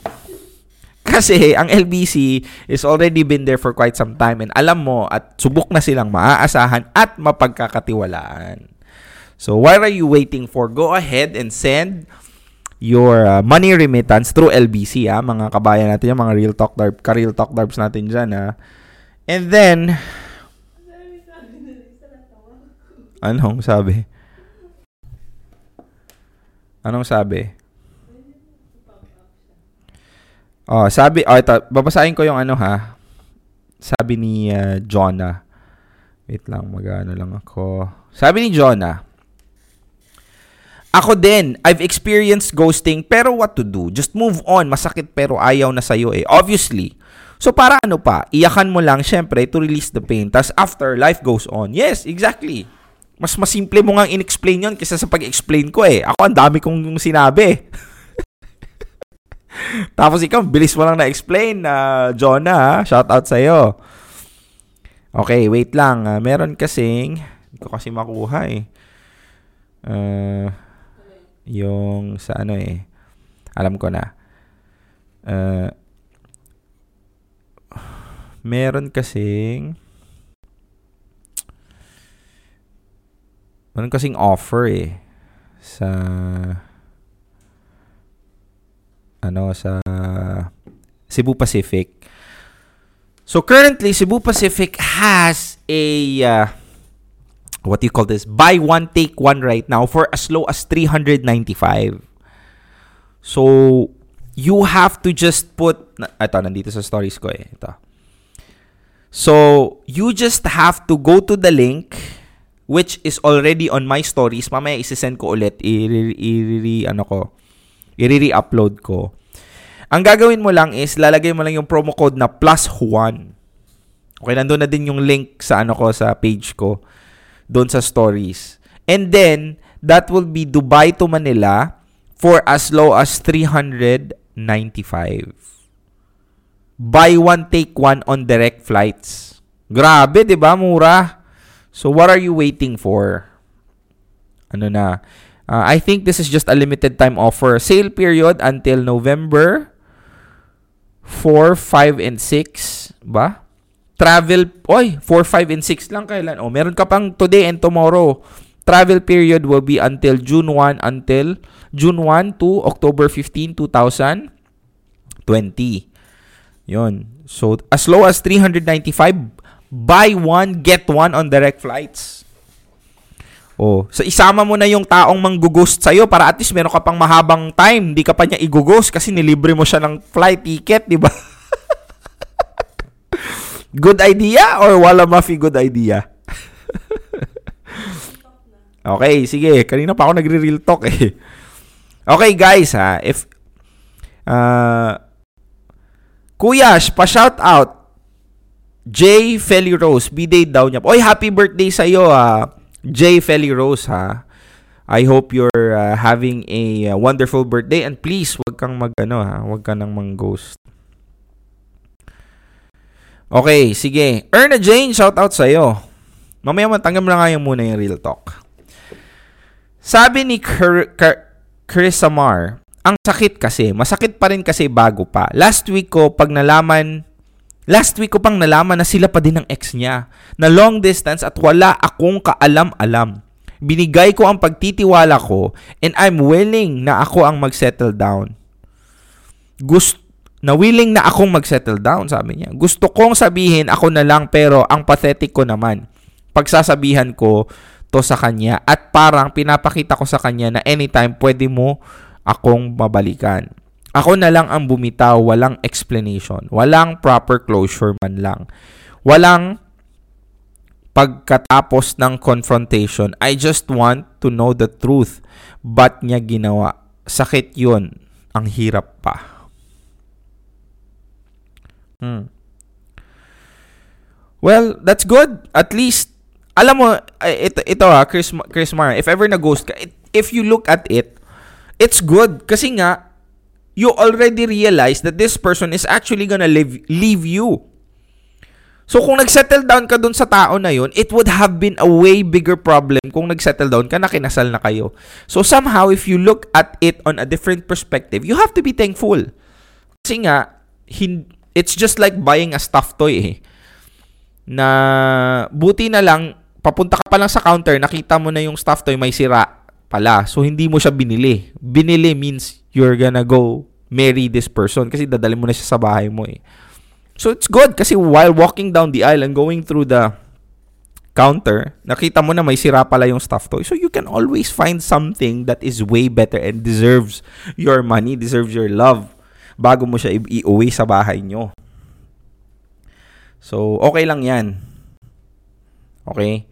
Kasi ang LBC is already been there for quite some time and alam mo at subok na silang maaasahan at mapagkakatiwalaan. So, what are you waiting for? Go ahead and send your uh, money remittance through LBC, ah, mga kabayan natin, yung mga real talk darb, ka-real talk darbs natin dyan, ah. And then, anong sabi? Anong sabi? Oh, sabi, oh, ito, babasahin ko yung ano ha. Sabi ni uh, Jonah. Wait lang, magano lang ako. Sabi ni Jonah, Ako din, I've experienced ghosting pero what to do? Just move on. Masakit pero ayaw na sa'yo eh. Obviously. So para ano pa? Iyakan mo lang syempre to release the pain. Tapos after, life goes on. Yes, exactly. Mas masimple mo nga in-explain yon kaysa sa pag-explain ko eh. Ako ang dami kong sinabi. Tapos ikaw, bilis mo lang na-explain na uh, Jonah, shout out sa'yo. Okay, wait lang. Uh, meron kasing, hindi ko kasi makuha eh. Uh, yung sa ano eh. Alam ko na. Uh, meron kasing meron kasing offer eh sa ano sa Cebu Pacific. So currently Cebu Pacific has a uh, what do you call this? Buy one take one right now for as low as 395. So you have to just put ito nandito sa stories ko eh ito. So you just have to go to the link which is already on my stories. Mamaya isi-send ko ulit i, i, i ano ko i-re-upload ko. Ang gagawin mo lang is lalagay mo lang yung promo code na plus 1. Okay, nandoon na din yung link sa ano ko sa page ko doon sa stories. And then that will be Dubai to Manila for as low as 395. Buy one take one on direct flights. Grabe, 'di ba? Mura. So what are you waiting for? Ano na? Uh, I think this is just a limited time offer. Sale period until November 4, 5, and 6. Ba? Travel, oy, 4, 5, and 6 lang kailan. Oh, meron ka pang today and tomorrow. Travel period will be until June 1 until June 1 to October 15, 2020. Yon. So, as low as 395, buy one, get one on direct flights. Oh, so isama mo na yung taong manggughost sa'yo para at least meron ka pang mahabang time. Hindi ka pa niya igughost kasi nilibre mo siya ng flight ticket, di ba? good idea or wala mafi good idea? okay, sige. Kanina pa ako nagre-real talk eh. Okay, guys ha. If uh, Kuya, pa-shout out. J. Feli Rose, B-day daw niya. Oy, happy birthday sa iyo ah. Jay Feli Rose ha. I hope you're uh, having a uh, wonderful birthday and please wag kang mag ano ha, wag ka nang mang-ghost. Okay, sige. Erna Jane, shout out sa iyo. Mamaya lang nga yung muna yung real talk. Sabi ni Chris Samar, ang sakit kasi, masakit pa rin kasi bago pa. Last week ko, pag nalaman Last week ko pang nalaman na sila pa din ng ex niya, na long distance at wala akong kaalam-alam. Binigay ko ang pagtitiwala ko and I'm willing na ako ang mag-settle down. Gusto na willing na akong mag-settle down, sabi niya. Gusto kong sabihin ako na lang pero ang pathetic ko naman. Pagsasabihan ko to sa kanya at parang pinapakita ko sa kanya na anytime pwede mo akong mabalikan. Ako na lang ang bumitaw, walang explanation, walang proper closure man lang. Walang pagkatapos ng confrontation. I just want to know the truth. Ba't niya ginawa? Sakit yun. ang hirap pa. Hmm. Well, that's good. At least, alam mo, ito, ito ha, Chris, Chris Mar, if ever na-ghost ka, if you look at it, it's good. Kasi nga, you already realize that this person is actually gonna leave, leave you. So kung nagsettle down ka dun sa tao na yun, it would have been a way bigger problem kung nagsettle down ka na kinasal na kayo. So somehow, if you look at it on a different perspective, you have to be thankful. Kasi nga, hin- it's just like buying a stuffed toy eh. Na buti na lang, papunta ka pa lang sa counter, nakita mo na yung stuffed toy may sira pala. So hindi mo siya binili. Binili means you're gonna go marry this person kasi dadalhin mo na siya sa bahay mo eh. So it's good kasi while walking down the aisle and going through the counter, nakita mo na may sira pala yung stuffed toy. So you can always find something that is way better and deserves your money, deserves your love bago mo siya iuwi sa bahay nyo. So, okay lang yan. Okay?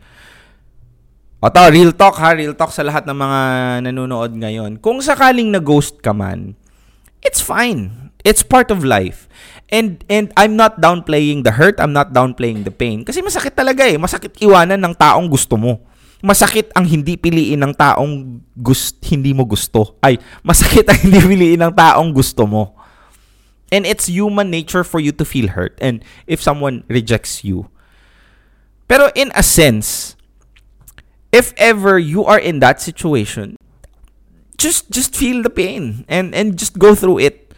O to, real talk ha, real talk sa lahat ng mga nanonood ngayon. Kung sakaling na-ghost ka man, it's fine. It's part of life. And and I'm not downplaying the hurt, I'm not downplaying the pain kasi masakit talaga eh. Masakit iwanan ng taong gusto mo. Masakit ang hindi piliin ng taong gust hindi mo gusto. Ay, masakit ang hindi piliin ng taong gusto mo. And it's human nature for you to feel hurt and if someone rejects you. Pero in a sense, if ever you are in that situation, just just feel the pain and and just go through it.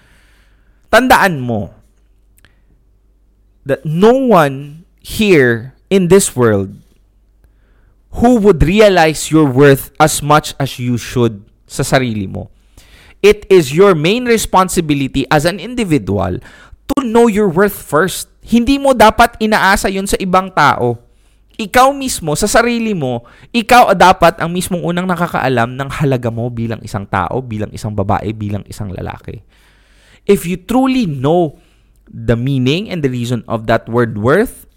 Tandaan mo that no one here in this world who would realize your worth as much as you should sa sarili mo. It is your main responsibility as an individual to know your worth first. Hindi mo dapat inaasa yun sa ibang tao. Ikaw mismo, sa sarili mo, ikaw dapat ang mismong unang nakakaalam ng halaga mo bilang isang tao, bilang isang babae, bilang isang lalaki. If you truly know the meaning and the reason of that word worth,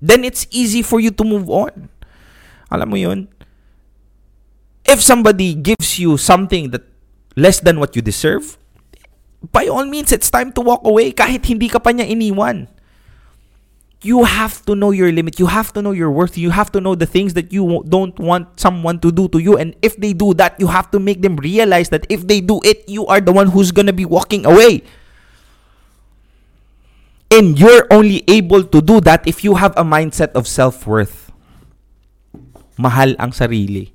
then it's easy for you to move on. Alam mo yun? If somebody gives you something that less than what you deserve, by all means, it's time to walk away kahit hindi ka pa niya iniwan. You have to know your limit. You have to know your worth. You have to know the things that you don't want someone to do to you. And if they do that, you have to make them realize that if they do it, you are the one who's gonna be walking away. And you're only able to do that if you have a mindset of self-worth. Mahal ang sarili.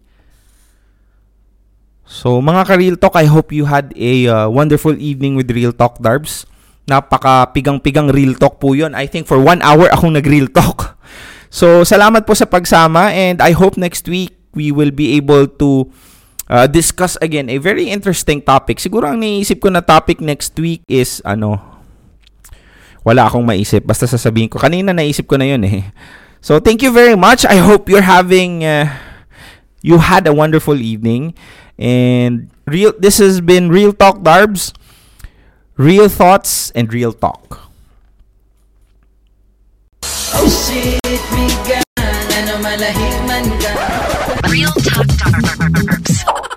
So, mga ka-Real Talk, I hope you had a uh, wonderful evening with Real Talk Darbs. Napaka pigang-pigang Real Talk po yun. I think for one hour akong nag-Real Talk. So, salamat po sa pagsama and I hope next week we will be able to uh, discuss again a very interesting topic. Siguro ang naisip ko na topic next week is ano, wala akong maisip. Basta sasabihin ko. Kanina naisip ko na yun eh. So, thank you very much. I hope you're having, uh, you had a wonderful evening. And real, this has been Real Talk Darbs. Real thoughts and real talk.
Oh shit, bigan Ano malahiman ka
Real Talk Darbs.